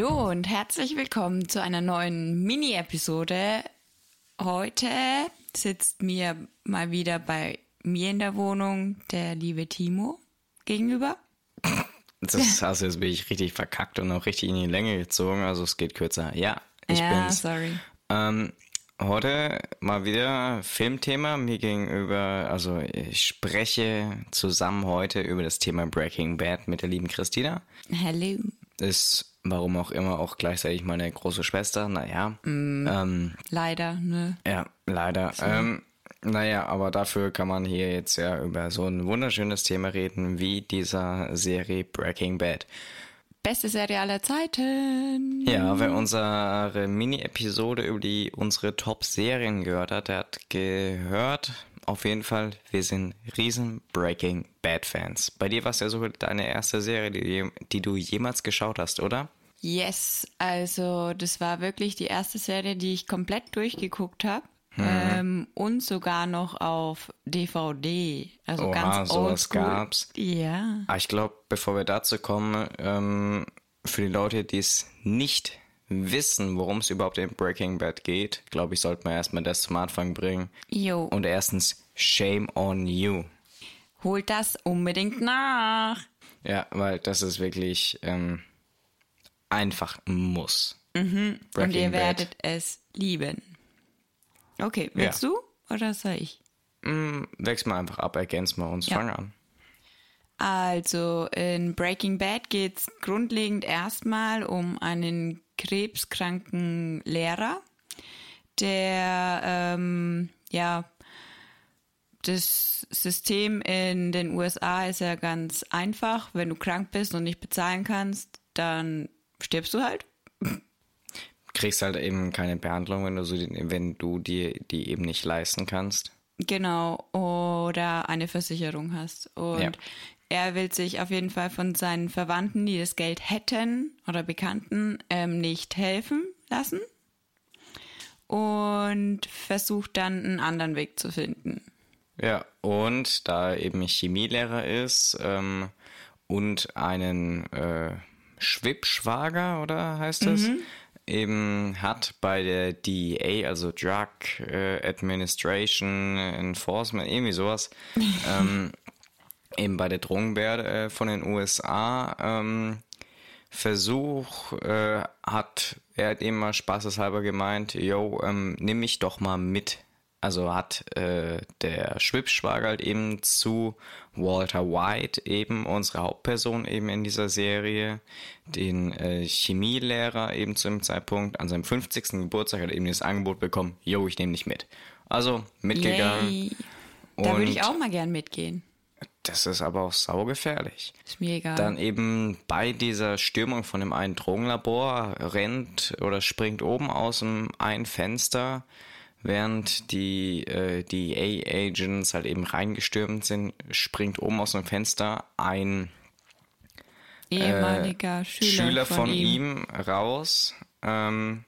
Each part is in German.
Hallo und herzlich willkommen zu einer neuen Mini-Episode. Heute sitzt mir mal wieder bei mir in der Wohnung der liebe Timo gegenüber. Das hast du jetzt wirklich richtig verkackt und auch richtig in die Länge gezogen, also es geht kürzer. Ja, ich ja, bin's. sorry. Ähm, heute mal wieder Filmthema mir gegenüber, also ich spreche zusammen heute über das Thema Breaking Bad mit der lieben Christina. Hallo. Ist, warum auch immer, auch gleichzeitig meine große Schwester, naja. Ähm, Leider, ne? ja, leider. Ähm, naja, aber dafür kann man hier jetzt ja über so ein wunderschönes Thema reden wie dieser Serie Breaking Bad. Beste Serie aller Zeiten. Ja, wer unsere Mini-Episode über die unsere Top-Serien gehört hat, der hat gehört, auf jeden Fall, wir sind riesen Breaking Bad-Fans. Bei dir war es ja so deine erste Serie, die, die du jemals geschaut hast, oder? Yes, also das war wirklich die erste Serie, die ich komplett durchgeguckt habe. Mhm. Ähm, und sogar noch auf DVD. Also Oha, ganz sowas oldschool. gab's. Ja. Aber ich glaube, bevor wir dazu kommen, ähm, für die Leute, die es nicht wissen, worum es überhaupt in Breaking Bad geht, glaube ich, sollte man erstmal das zum Anfang bringen. Jo. Und erstens, shame on you. Holt das unbedingt nach. Ja, weil das ist wirklich ähm, einfach ein Muss. Und Breaking ihr Bad. werdet es lieben. Okay, willst du oder soll ich? Mm, Wechsel mal einfach ab, ergänz mal uns. Ja. Fang an. Also in Breaking Bad geht es grundlegend erstmal um einen krebskranken Lehrer, der ähm, ja das System in den USA ist ja ganz einfach. Wenn du krank bist und nicht bezahlen kannst, dann stirbst du halt. Kriegst halt eben keine Behandlung, wenn du, so, die- wenn du dir die eben nicht leisten kannst. Genau, oder eine Versicherung hast. Und Ja. Er will sich auf jeden Fall von seinen Verwandten, die das Geld hätten oder Bekannten, ähm, nicht helfen lassen. Und versucht dann einen anderen Weg zu finden. Ja, und da er eben Chemielehrer ist ähm, und einen äh, Schwippschwager, oder heißt das, eben hat bei der DEA, also Drug äh, Administration Enforcement, irgendwie sowas, ähm, eben bei der Drogenbehörde äh, von den USA ähm, Versuch äh, hat, er hat eben mal spaßeshalber gemeint, yo, ähm, nimm mich doch mal mit. Also hat äh, der Schwippschwager halt eben zu Walter White, eben unsere Hauptperson eben in dieser Serie, den äh, Chemielehrer eben zu dem Zeitpunkt an seinem 50. Geburtstag hat eben das Angebot bekommen, yo, ich nehme dich mit. Also mitgegangen. Yay. Da würde ich auch mal gern mitgehen. Das ist aber auch saugefährlich. Ist mir egal. Dann eben bei dieser Stürmung von dem einen Drogenlabor rennt oder springt oben aus dem einen Fenster, während die äh, DEA-Agents halt eben reingestürmt sind, springt oben aus dem Fenster ein Ehemaliger Schüler, äh, Schüler von, von, ihm. ihm. raus. Ähm,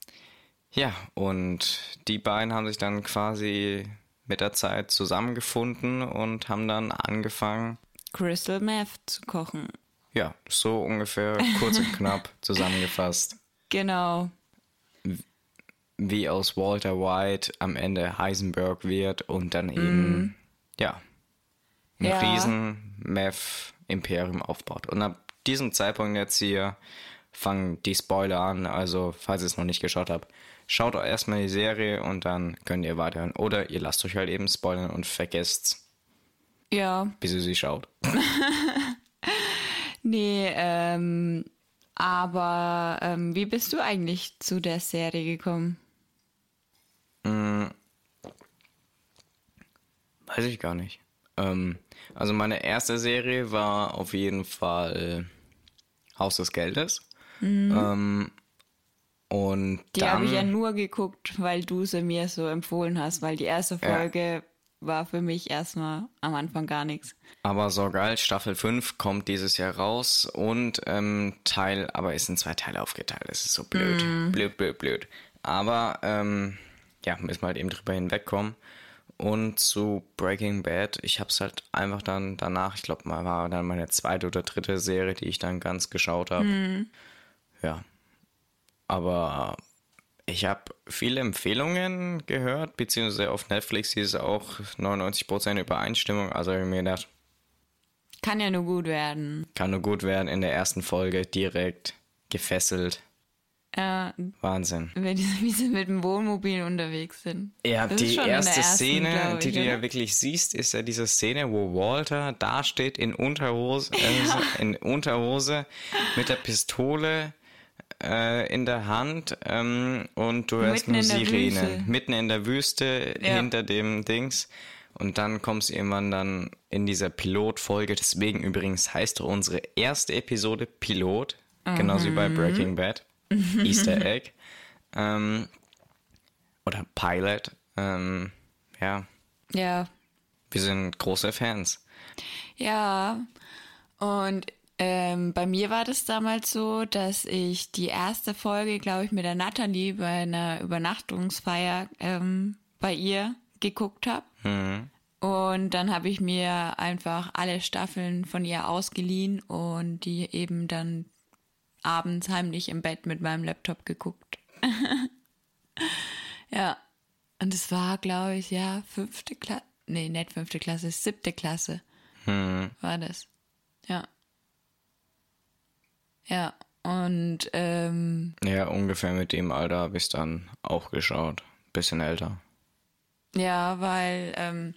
ja, und die beiden haben sich dann quasi mit der Zeit zusammengefunden und haben dann angefangen, Crystal Meth zu kochen. ja, so ungefähr kurz und knapp zusammengefasst. Genau. wie aus Walter White am Ende Heisenberg wird und dann eben, ja, ein Ja. riesen Meth-Imperium aufbaut. Und ab diesem Zeitpunkt jetzt hier fangen die Spoiler an, also falls ihr es noch nicht geschaut habt, schaut euch erstmal die Serie und dann könnt ihr weiterhören. Oder ihr lasst euch halt eben spoilern und vergesst, Ja, bis ihr sie schaut. Nee, ähm, aber ähm, wie bist du eigentlich zu der Serie gekommen? Weiß ich gar nicht. Ähm, also meine erste Serie war auf jeden Fall Haus des Geldes. Ähm, und Die habe ich ja nur geguckt, weil du sie mir so empfohlen hast, weil die erste Folge war für mich erstmal am Anfang gar nichts. aber so geil, Staffel 5 kommt dieses Jahr raus und ähm, Teil, aber ist in zwei Teile aufgeteilt. Das ist so blöd. Blöd, blöd, blöd. Aber ähm, ja, müssen wir halt eben drüber hinwegkommen. Und zu Breaking Bad, ich hab's halt einfach dann danach, ich glaube, mal war dann meine zweite oder dritte Serie, die ich dann ganz geschaut habe. Ja. aber ich habe viele Empfehlungen gehört, beziehungsweise auf Netflix ist auch 99% Übereinstimmung. Also habe ich mir gedacht, Kann ja nur gut werden. kann nur gut werden in der ersten Folge direkt gefesselt. Äh, Wahnsinn. wenn die, wie sie mit dem Wohnmobil unterwegs sind. Ja, Das die erste ersten, Szene, ich, die du ja wirklich siehst, ist ja diese Szene, wo Walter dasteht in Unterhose, äh, in Unterhose mit der Pistole äh, in der Hand ähm, und du hörst Mitten nur Sirenen. Mitten in der Wüste, Ja. hinter dem Dings. Und dann kommst du irgendwann dann in dieser Pilotfolge. Deswegen übrigens heißt unsere erste Episode Pilot. Genauso wie bei Mhm. Breaking Bad. Easter Egg. Ähm, oder Pilot. Ähm, ja, Ja, wir sind große Fans. Ja, und ähm, bei mir war das damals so, dass ich die erste Folge, glaube ich, mit der Natalie bei einer Übernachtungsfeier ähm, bei ihr geguckt habe. Mhm. Und dann habe ich mir einfach alle Staffeln von ihr ausgeliehen und die eben dann abends heimlich im Bett mit meinem Laptop geguckt. ja. Und es war, glaube ich, ja, fünfte Klasse. Nee, nicht fünfte Klasse, siebte Klasse Hm. war das. Ja. Ja, und ähm, Ja, ungefähr mit dem Alter habe ich dann auch geschaut. Bisschen älter. ja, weil ähm,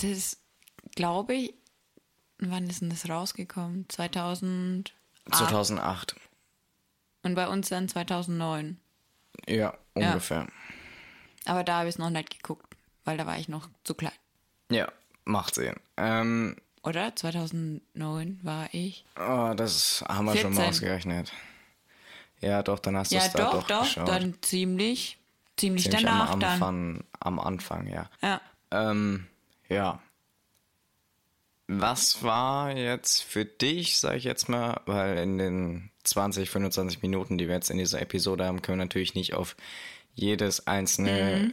das glaube ich, wann ist denn das rausgekommen? 2000 2008. und bei uns dann 2009. Ja, ungefähr. Aber da habe ich es noch nicht geguckt, weil da war ich noch zu klein. Ja, macht Sinn. Ähm, Oder? 2009 war ich. oh, das haben wir schon mal 14. ausgerechnet. Ja, doch, dann hast du Ja, es da doch, doch, doch, geschaut. dann ziemlich, ziemlich, Ziemlich danach am dann. Anfang, am Anfang, ja. Ja. Ähm, ja. Was war jetzt für dich, sag ich jetzt mal, weil in den 20, 25 Minuten, die wir jetzt in dieser Episode haben, können wir natürlich nicht auf jedes einzelne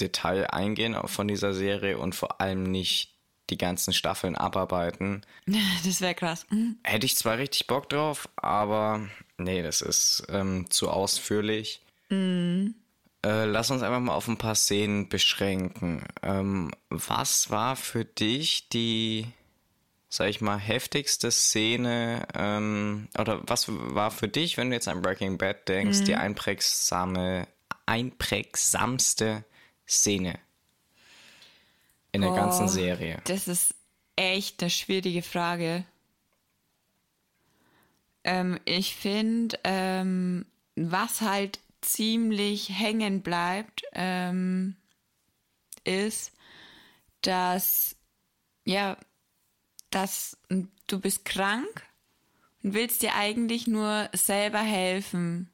Detail eingehen von dieser Serie und vor allem nicht die ganzen Staffeln abarbeiten. Das wäre krass. Mhm. Hätte ich zwar richtig Bock drauf, aber nee, das ist ähm, zu ausführlich. Äh, lass uns einfach mal auf ein paar Szenen beschränken. Ähm, was war für dich die, sag ich mal, heftigste Szene, ähm, oder was war für dich, wenn du jetzt an Breaking Bad denkst, die einprägsame, einprägsamste Szene in der ganzen Oh. Serie? Das ist echt eine schwierige Frage. Ähm, ich finde, ähm, was halt ziemlich hängen bleibt, ähm, ist, dass, ja, dass du bist krank und willst dir eigentlich nur selber helfen.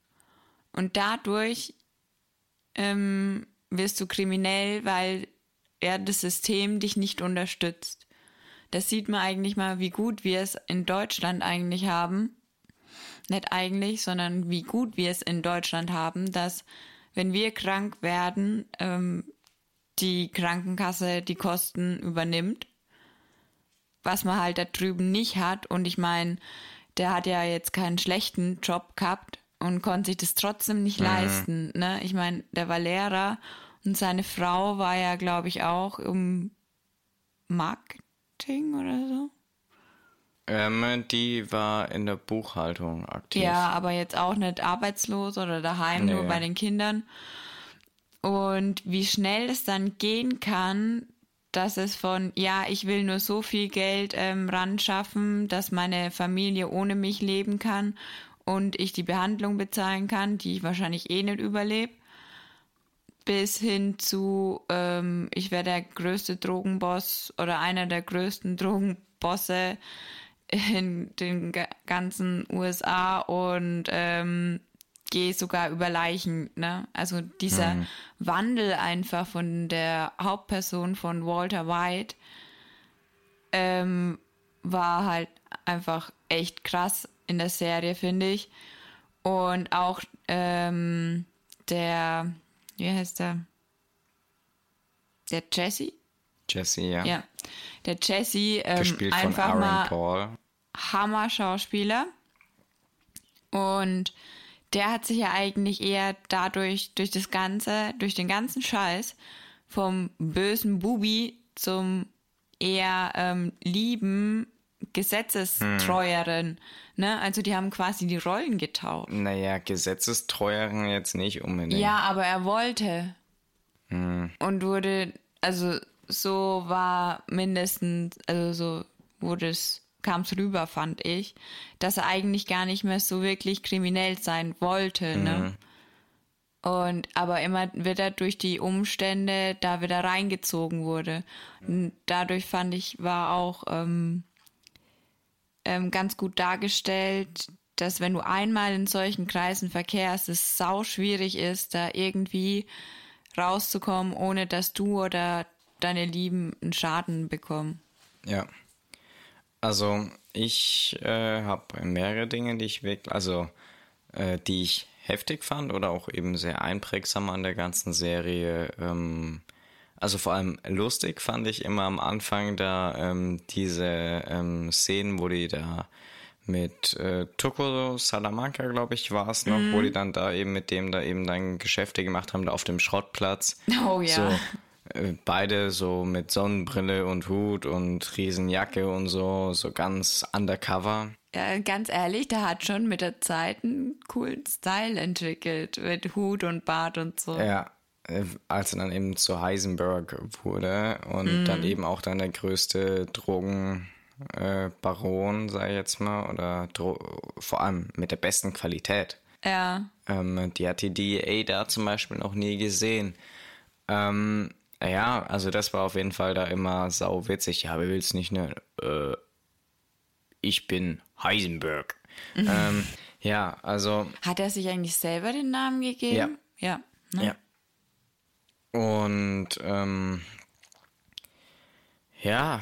Und dadurch ähm, wirst du kriminell, weil ja, das System dich nicht unterstützt. Das sieht man eigentlich mal, wie gut wir es in Deutschland eigentlich haben. Nicht eigentlich, sondern wie gut wir es in Deutschland haben, dass wenn wir krank werden, ähm, die Krankenkasse die Kosten übernimmt. Was man halt da drüben nicht hat. Und ich meine, der hat ja jetzt keinen schlechten Job gehabt und konnte sich das trotzdem nicht leisten. Ne? Ich meine, der war Lehrer und seine Frau war ja, glaube ich, auch im Marketing oder so. Ähm, die war in der Buchhaltung aktiv. Ja, aber jetzt auch nicht arbeitslos oder daheim, nur Nee. bei den Kindern. Und wie schnell es dann gehen kann, dass es von, ja, ich will nur so viel Geld ähm, ran schaffen, dass meine Familie ohne mich leben kann und ich die Behandlung bezahlen kann, die ich wahrscheinlich eh nicht überlebe, bis hin zu, ähm, ich wäre der größte Drogenboss oder einer der größten Drogenbosse in den ga- ganzen USA und ähm, gehe sogar über Leichen. Ne? Also dieser Wandel einfach von der Hauptperson von Walter White ähm, war halt einfach echt krass in der Serie, finde ich. Und auch ähm, der, wie heißt der? Der Jesse? Jesse, ja. Ja. Der Jesse, ähm, Gespielt von einfach Aaron mal Paul. Hammer-Schauspieler. Und der hat sich ja eigentlich eher dadurch, durch das Ganze, durch den ganzen Scheiß vom bösen Bubi zum eher ähm, lieben, gesetzestreueren. Hm. Ne? Also die haben quasi die Rollen getauscht. Naja, gesetzestreueren jetzt nicht unbedingt. Ja, aber er wollte. Hm. Und wurde, also so war mindestens, also so wurde es, kam es rüber, fand ich, dass er eigentlich gar nicht mehr so wirklich kriminell sein wollte. Ne? Hm. Ne? Und aber immer wieder durch die Umstände da wieder reingezogen wurde. Und dadurch fand ich, war auch ähm, ähm, ganz gut dargestellt, dass wenn du einmal in solchen Kreisen verkehrst, es sau schwierig ist, da irgendwie rauszukommen, ohne dass du oder deine Lieben einen Schaden bekommen. Ja. Also ich äh, habe mehrere Dinge, die ich wirklich, also äh, die ich heftig fand oder auch eben sehr einprägsam an der ganzen Serie. Ähm, also vor allem lustig fand ich immer am Anfang da ähm, diese ähm, Szenen, wo die da mit äh, Tuco Salamanca, glaube ich, war es noch, mm. wo die dann da eben mit dem da eben dann Geschäfte gemacht haben, da auf dem Schrottplatz. Oh ja. So, äh, beide so mit Sonnenbrille und Hut und Riesenjacke und so, so ganz undercover. Ja, ganz ehrlich, der hat schon mit der Zeit einen coolen Style entwickelt, mit Hut und Bart und so. Ja, als er dann eben zu Heisenberg wurde und mm. dann eben auch dann der größte Drogenbaron, äh, sag ich jetzt mal, oder Dro vor allem mit der besten Qualität. Ja. Ähm, die hat die DEA da zum Beispiel noch nie gesehen. Ähm, ja, also das war auf jeden Fall da immer sau witzig. Ja, wer will's nicht, ne? Äh, ich bin Heisenberg. Mhm. Ähm, ja, also. Hat er sich eigentlich selber den Namen gegeben? Ja. Ja. Ne? ja. Und ähm, ja,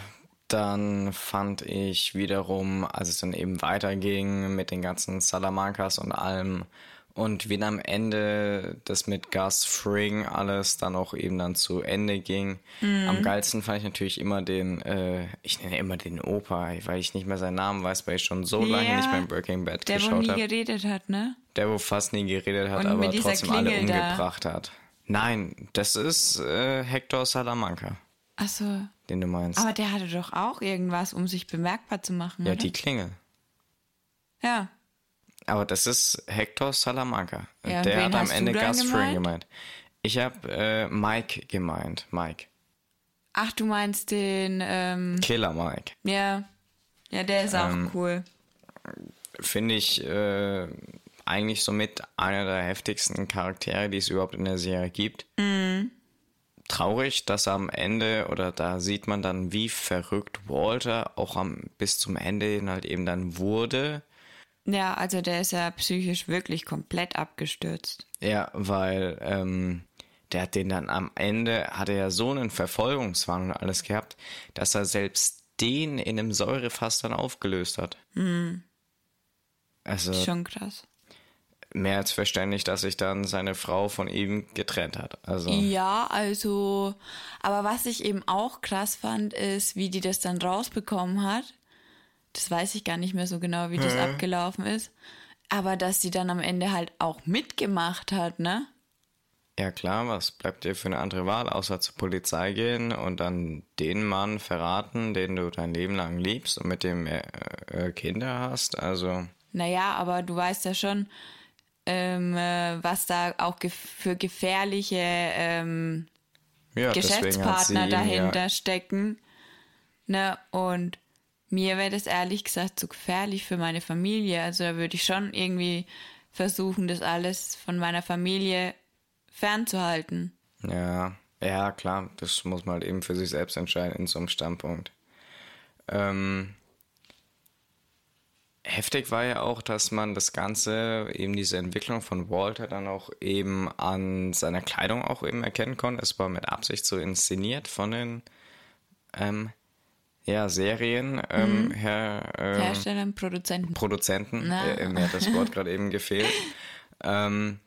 dann fand ich wiederum, als es dann eben weiterging mit den ganzen Salamancas und allem, und wie dann am Ende das mit Gus Fring alles dann auch eben dann zu Ende ging. Mhm. Am geilsten fand ich natürlich immer den, äh, ich nenne immer den Opa, weil ich nicht mehr seinen Namen weiß, weil ich schon so ja, lange nicht mehr in Breaking Bad der, geschaut habe. Der, wo nie hab. geredet hat, ne? Der, wo fast nie geredet hat, und aber trotzdem Klingel alle umgebracht da. hat. Nein, das ist äh, Hector Salamanca. Ach so. Den du meinst. Aber der hatte doch auch irgendwas, um sich bemerkbar zu machen, Ja, oder? die Klingel. Ja. Aber das ist Hector Salamanca. Ja, der hat am Ende Gus Fring gemeint. Ich habe äh, Mike gemeint. Mike. Ach, du meinst den ähm, Killer Mike. Ja. Ja, der ist ähm, auch cool. Finde ich äh, eigentlich somit einer der heftigsten Charaktere, die es überhaupt in der Serie gibt. Mhm. Traurig, dass am Ende, oder da sieht man dann, wie verrückt Walter auch am, bis zum Ende hin halt eben dann wurde ja, also der ist ja psychisch wirklich komplett abgestürzt. Ja, weil ähm, der hat den dann am Ende, hat er ja so einen Verfolgungswahn und alles gehabt, dass er selbst den in einem Säurefass dann aufgelöst hat. Mhm. Also. Schon krass. Mehr als verständlich, dass sich dann seine Frau von ihm getrennt hat. Also. Ja, also, aber was ich eben auch krass fand, ist, wie die das dann rausbekommen hat das weiß ich gar nicht mehr so genau, wie das abgelaufen ist. Aber dass sie dann am Ende halt auch mitgemacht hat, ne? Ja klar, was bleibt dir für eine andere Wahl, außer zur Polizei gehen und dann den Mann verraten, den du dein Leben lang liebst und mit dem äh, Kinder hast? Also. Naja, aber du weißt ja schon, ähm, äh, was da auch ge für gefährliche ähm, ja, Geschäftspartner ihn, dahinter ja. stecken. Ne? Und mir wäre das ehrlich gesagt zu gefährlich für meine Familie. Also da würde ich schon irgendwie versuchen, das alles von meiner Familie fernzuhalten. Ja, ja, klar, das muss man halt eben für sich selbst entscheiden in so einem Standpunkt. Ähm, heftig war ja auch, dass man das Ganze, eben diese Entwicklung von Walter dann auch eben an seiner Kleidung auch eben erkennen konnte. Es war mit Absicht so inszeniert von den ähm, ja, Serien, ähm, mhm. Her, ähm, Herstellern, Produzenten. Produzenten, äh, mir hat das Wort gerade eben gefehlt. Ähm,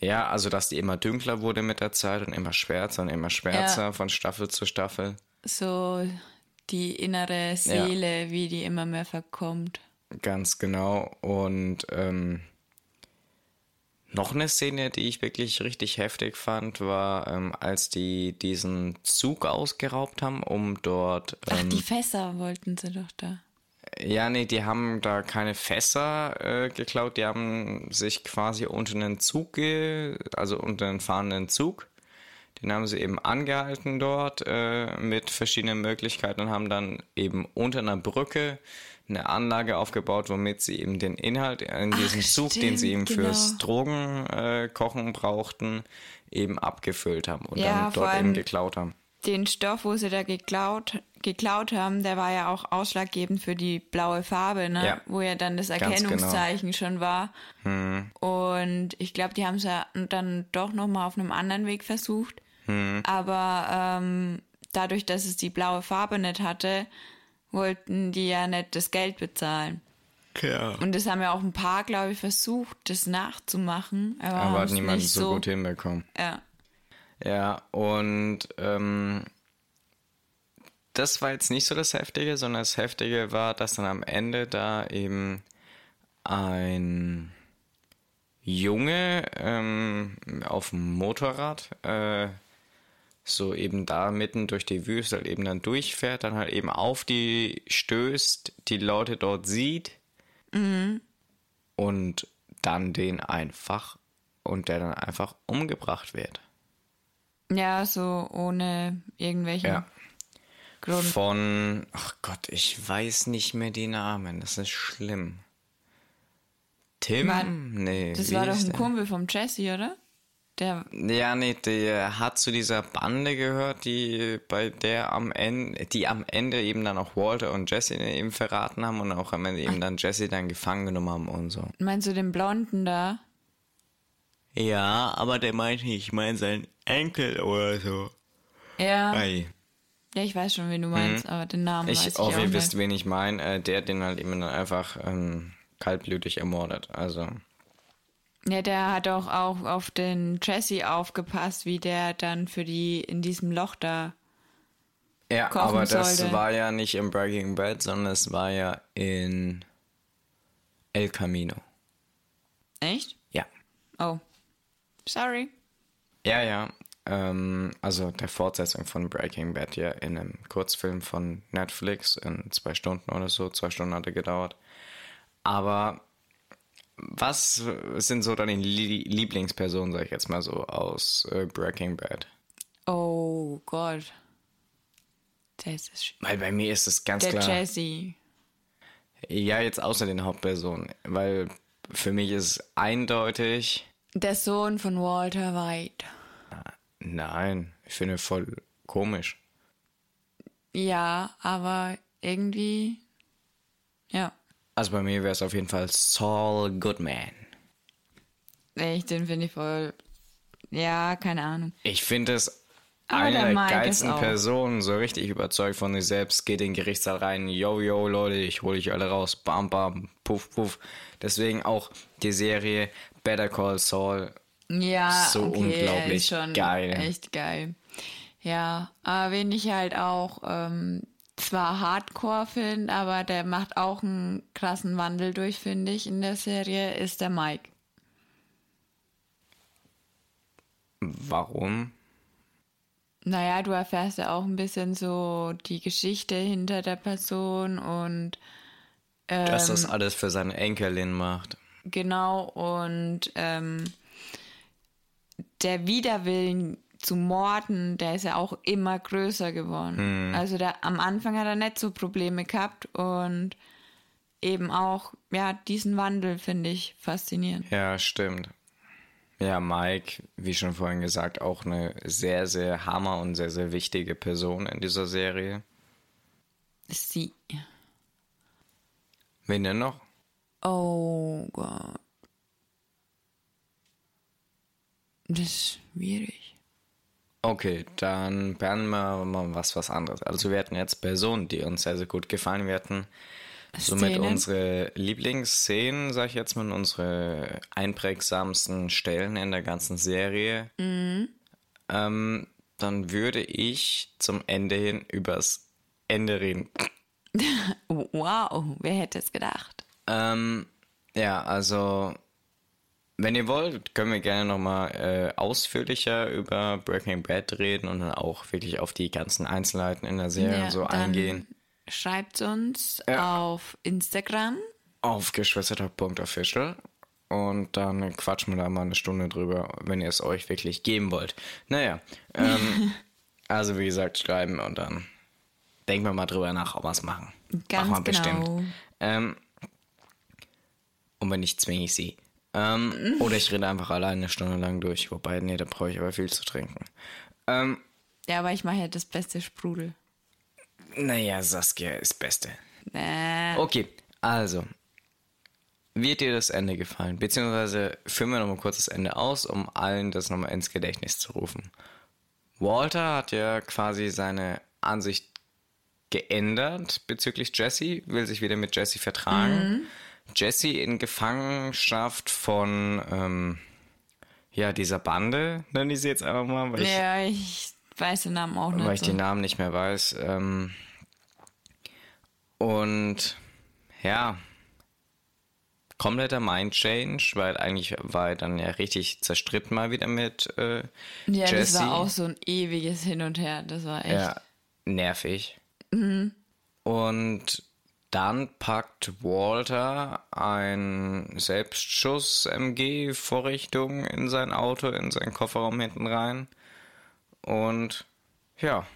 ja, also dass die immer dünkler wurde mit der Zeit und immer schwärzer und immer schwärzer ja. von Staffel zu Staffel. So die innere Seele, ja. wie die immer mehr verkommt. Ganz genau. Und ähm, noch eine Szene, die ich wirklich richtig heftig fand, war, ähm, als die diesen Zug ausgeraubt haben, um dort. Ach, Ähm, die Fässer wollten sie doch da. ja, nee, die haben da keine Fässer äh, geklaut, die haben sich quasi unter einen Zug, ge also unter einen fahrenden Zug, den haben sie eben angehalten dort äh, mit verschiedenen Möglichkeiten und haben dann eben unter einer Brücke eine Anlage aufgebaut, womit sie eben den Inhalt in diesem Zug, den sie eben stimmt, fürs genau. Drogenkochen äh, brauchten, eben abgefüllt haben und Ja, dann dort eben geklaut haben. Den Stoff, wo sie da geklaut, geklaut haben, der war ja auch ausschlaggebend für die blaue Farbe, ne? Ja. wo ja dann das genau. Hm. Erkennungszeichen schon war. Und ich glaube, die haben es ja dann doch nochmal auf einem anderen Weg versucht. Hm. Aber ähm, dadurch, dass es die blaue Farbe nicht hatte, wollten die ja nicht das Geld bezahlen. Ja. Und das haben ja auch ein paar, glaube ich, versucht, das nachzumachen. Aber, Aber hat niemand nicht so gut hinbekommen. Ja. Ja, und ähm, das war jetzt nicht so das Heftige, sondern das Heftige war, dass dann am Ende da eben ein Junge ähm, auf dem Motorrad äh, so eben da mitten durch die Wüste halt eben dann durchfährt, dann halt eben auf die stößt, die Leute dort sieht und dann den einfach und der dann einfach umgebracht wird. Ja, so ohne irgendwelchen Ja. Grund. Von, ach Gott, ich weiß nicht mehr die Namen. Das ist schlimm. Tim? War- nee. Das war doch ein der? Kumpel vom Jesse, oder? Der, Ja, nee, der hat zu dieser Bande gehört, die bei der am Ende, die am Ende eben dann auch Walter und Jesse eben verraten haben und auch am Ende eben dann Jesse dann gefangen genommen haben und so. meinst du den Blonden da? Ja, aber der meinte, ich meine seinen Enkel oder so. Ja. Ei. Ja, ich weiß schon, wen du meinst, aber den Namen weiß Ich, ich oh, auch ihr nicht. wisst, wen ich meine. Äh, der hat den halt eben dann einfach ähm, kaltblütig ermordet. Also, Ja, der hat auch, auch auf den Jesse aufgepasst, wie der dann für die in diesem Loch da. ja, kochen aber das sollte. war ja nicht in Breaking Bad, sondern es war ja in El Camino. Echt? Ja. Oh. Sorry. Ja, ja. Ähm, also der Fortsetzung von Breaking Bad ja in einem Kurzfilm von Netflix in zwei Stunden oder so. Zwei Stunden hat er gedauert. Aber was sind so deine Lie Lieblingspersonen, sag ich jetzt mal so, aus äh, Breaking Bad? Oh Gott. Das ist Weil bei mir ist es ganz der klar. Jesse. Ja, jetzt außer den Hauptpersonen. Weil für mich ist eindeutig. Der Sohn von Walter White. Nein, ich finde voll komisch. Ja, aber irgendwie. Ja. Also bei mir wäre es auf jeden Fall Saul Goodman. Echt, den finde ich voll. Ja, keine Ahnung. Ich finde es Aber eine der geilsten. Personen, so richtig überzeugt von sich selbst, geht in den Gerichtssaal rein, yo, yo, Leute, ich hole dich alle raus, bam, bam, puff, puff. Deswegen auch die Serie Better Call Saul. Ja, So okay, unglaublich schon geil. Echt geil. Ja, aber wen ich halt auch ähm, zwar Hardcore finde, aber der macht auch einen krassen Wandel durch, finde ich, in der Serie, ist der Mike. Warum? Naja, du erfährst ja auch ein bisschen so die Geschichte hinter der Person und Dass Ähm. das alles für seine Enkelin macht. Genau, und ähm, der Widerwillen zu morden, der ist ja auch immer größer geworden. Also der, am Anfang hat er nicht so Probleme gehabt und eben auch, ja, diesen Wandel finde ich faszinierend. Ja, stimmt. Ja, Mike, wie schon vorhin gesagt, auch eine sehr, sehr hammer und sehr, sehr wichtige Person in dieser Serie. Sie. Wen denn noch? Oh Gott. Das ist schwierig. Okay, dann beenden wir mal was, was anderes. Also wir hatten jetzt Personen, die uns sehr, sehr gut gefallen. Wir hatten somit Szenen? unsere Lieblingsszenen, sag ich jetzt mal, unsere einprägsamsten Stellen in der ganzen Serie. Ähm, dann würde ich zum Ende hin übers Ende reden. Wow, wer hätte es gedacht? Ähm, ja, also wenn ihr wollt, können wir gerne nochmal äh, ausführlicher über Breaking Bad reden und dann auch wirklich auf die ganzen Einzelheiten in der Serie Ja, und so eingehen. Schreibt uns Ja. auf Instagram. Auf geschwistertalk.official und dann quatschen wir da mal eine Stunde drüber, wenn ihr es euch wirklich geben wollt. Naja, ähm, also wie gesagt, schreiben und dann denken wir mal drüber nach, ob wir es machen. Ganz machen wir genau. bestimmt. Ähm, und wenn nicht, zwinge ich sie. Ähm, oder ich rede einfach alleine eine Stunde lang durch. Wobei, nee, da brauche ich aber viel zu trinken. Ähm, Ja, aber ich mache ja das beste Sprudel. naja, Saskia ist Beste. Äh, Okay, also. Wird dir das Ende gefallen? Beziehungsweise führen wir nochmal kurz das Ende aus, um allen das nochmal ins Gedächtnis zu rufen. Walter hat ja quasi seine Ansicht geändert bezüglich Jesse, will sich wieder mit Jesse vertragen. Jesse in Gefangenschaft von ähm, ja, dieser Bande, nenne ich sie jetzt einfach mal, weil ich ja, ich weiß den Namen auch nicht. weil ich so. den Namen nicht mehr weiß. Ähm, und ja, kompletter Mind Change, weil eigentlich war er dann ja richtig zerstritten mal wieder mit äh, ja, das Jesse. war auch so ein ewiges Hin und Her. Das war echt. Ja, nervig. Und dann packt Walter ein Selbstschuss-MG-Vorrichtung in sein Auto, in seinen Kofferraum hinten rein. Und ja,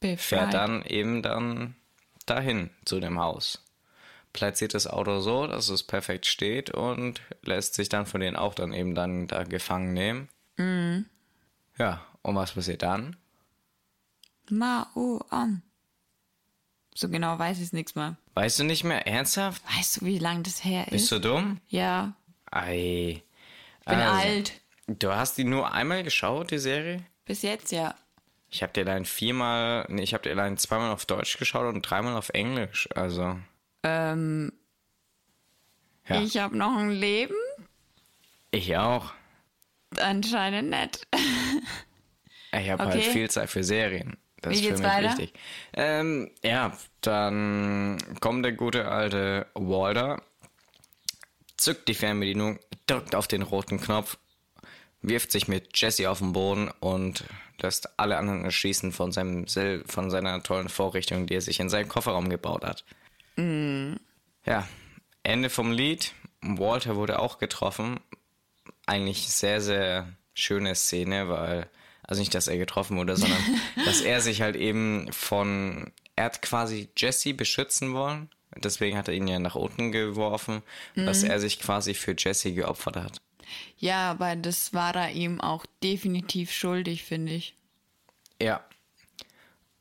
befreit. fährt dann eben dann dahin zu dem Haus. Platziert das Auto so, dass es perfekt steht und lässt sich dann von denen auch dann eben dann da gefangen nehmen. Ja, und was passiert dann? Ma, oh, um. So genau weiß ich es nichts mehr. Weißt du nicht mehr? Ernsthaft? Weißt du, wie lang das her ist? Bist du dumm? ja, Ei. bin Also, alt. Du hast die nur einmal geschaut, die Serie? Bis jetzt ja. Ich habe dir allein viermal, nee, ich habe dir allein zweimal auf Deutsch geschaut und dreimal auf Englisch. Also, Ähm, ja. ich habe noch ein Leben? Ich auch. Anscheinend nicht. Ich habe halt Okay. viel Zeit für Serien. Das Wie ist für geht's mich weiter? wichtig. Ähm, ja, dann kommt der gute alte Walter, zückt die Fernbedienung, drückt auf den roten Knopf, wirft sich mit Jesse auf den Boden und lässt alle anderen erschießen von, seinem, von seiner tollen Vorrichtung, die er sich in seinen Kofferraum gebaut hat. Ja, Ende vom Lied. Walter wurde auch getroffen. Eigentlich sehr, sehr schöne Szene, weil, also nicht, dass er getroffen wurde, sondern dass er sich halt eben von, er hat quasi Jesse beschützen wollen. Deswegen hat er ihn ja nach unten geworfen, dass er sich quasi für Jesse geopfert hat. Ja, aber das war er ihm auch definitiv schuldig, finde ich. Ja.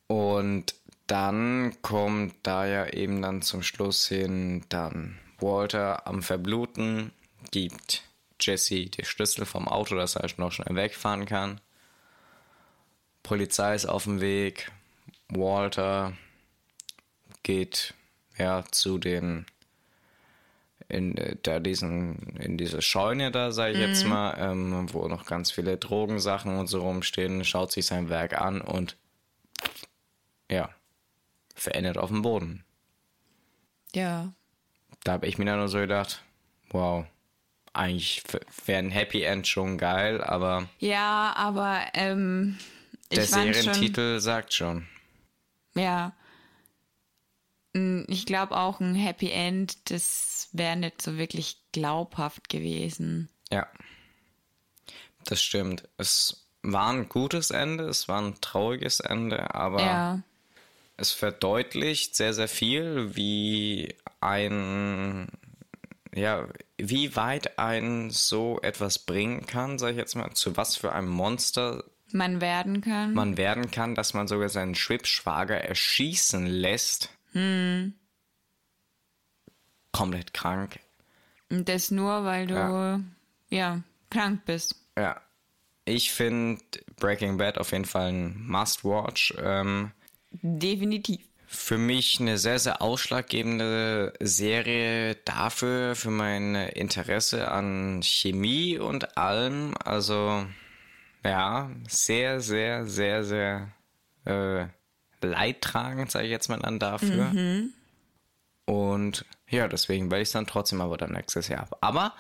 Und dann kommt da ja eben dann zum Schluss hin dann Walter am Verbluten, gibt Jesse die Schlüssel vom Auto, dass er halt noch schnell wegfahren kann. Polizei ist auf dem Weg. Walter geht ja zu den in äh, da diesen in diese Scheune da sage ich jetzt mal, ähm, wo noch ganz viele Drogensachen und so rumstehen, schaut sich sein Werk an und ja verändert auf dem Boden. Ja. Da habe ich mir dann nur so gedacht, wow, eigentlich wäre ein Happy End schon geil, aber Ja, aber ähm, ich der fand schon, Serientitel sagt schon. ja. Mm, Ich glaube auch ein Happy End, das wäre nicht so wirklich glaubhaft gewesen. Ja. Das stimmt. Es war ein gutes Ende, es war ein trauriges Ende, aber Ja. es verdeutlicht sehr, sehr viel, wie ein, ja, wie weit ein so etwas bringen kann, sag ich jetzt mal, zu was für einem Monster Man werden kann. man werden kann, dass man sogar seinen Schwibschwager erschießen lässt. Komplett krank. Und das nur, weil du Ja. ja, krank bist. Ja. Ich finde Breaking Bad auf jeden Fall ein Must-Watch. Ähm, Definitiv. für mich eine sehr, sehr ausschlaggebende Serie dafür, für mein Interesse an Chemie und allem. Also, ja, sehr, sehr, sehr, sehr äh, leidtragend, sage ich jetzt mal dann dafür. Und ja, deswegen werde ich es dann trotzdem aber dann nächstes Jahr ab. Aber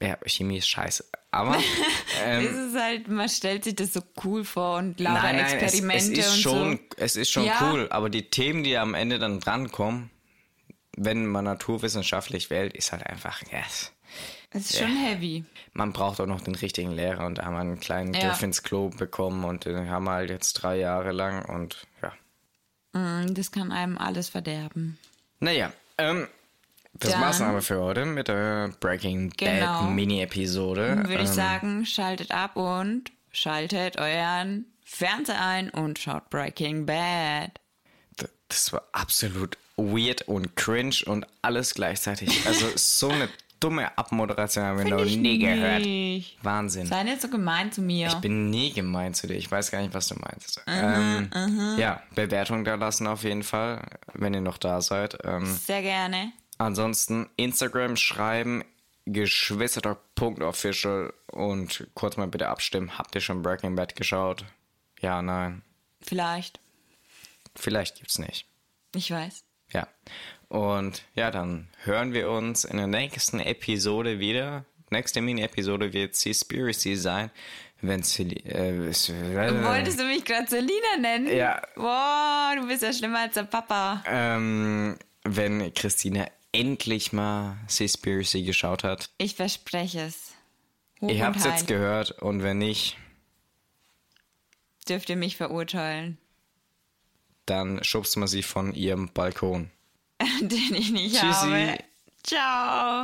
Ja, Chemie ist scheiße. Aber ähm, es ist halt, man stellt sich das so cool vor und lauter nein, nein, es, Experimente es ist und schon, so. es ist schon Ja. cool. Aber die Themen, die am Ende dann drankommen, wenn man naturwissenschaftlich wählt, ist halt einfach, yes. Es ist schon heavy. Man braucht auch noch den richtigen Lehrer und da haben wir einen kleinen Ja. Griff ins Klo bekommen und den haben wir halt jetzt drei Jahre lang und ja. Mm, Das kann einem alles verderben. Naja, ähm, das Dann- war's aber für heute mit der Breaking Genau. Bad Mini-Episode. Dann würde ich Ähm, sagen, schaltet ab und schaltet euren Fernseher ein und schaut Breaking Bad. Das war absolut weird und cringe und alles gleichzeitig. Also so eine dumme Abmoderation haben wir noch nie gehört. Wahnsinn. Sei nicht so gemein zu mir. Ich bin nie gemein zu dir. Ich weiß gar nicht, was du meinst. Mhm, ähm, ja, Bewertung da lassen auf jeden Fall, wenn ihr noch da seid. Ähm, Sehr gerne. ansonsten Instagram schreiben, geschwistertalk.official und kurz mal bitte abstimmen. Habt ihr schon Breaking Bad geschaut? Ja, nein. Vielleicht. Vielleicht gibt's nicht. Ich weiß. Ja. Und ja, dann hören wir uns in der nächsten Episode wieder. Nächste Mini-Episode wird Seaspiracy sein. Wenn Celi äh, es- Wolltest du mich gerade Selina nennen? Ja. Boah, du bist ja schlimmer als der Papa. ähm, wenn Christina endlich mal Seaspiracy geschaut hat. Ich verspreche es. Hoch Ihr und habt's jetzt gehört und wenn nicht, Dürft ihr mich verurteilen. dann schubst man sie von ihrem Balkon. Den ich nicht Tschüssi. habe. Ciao.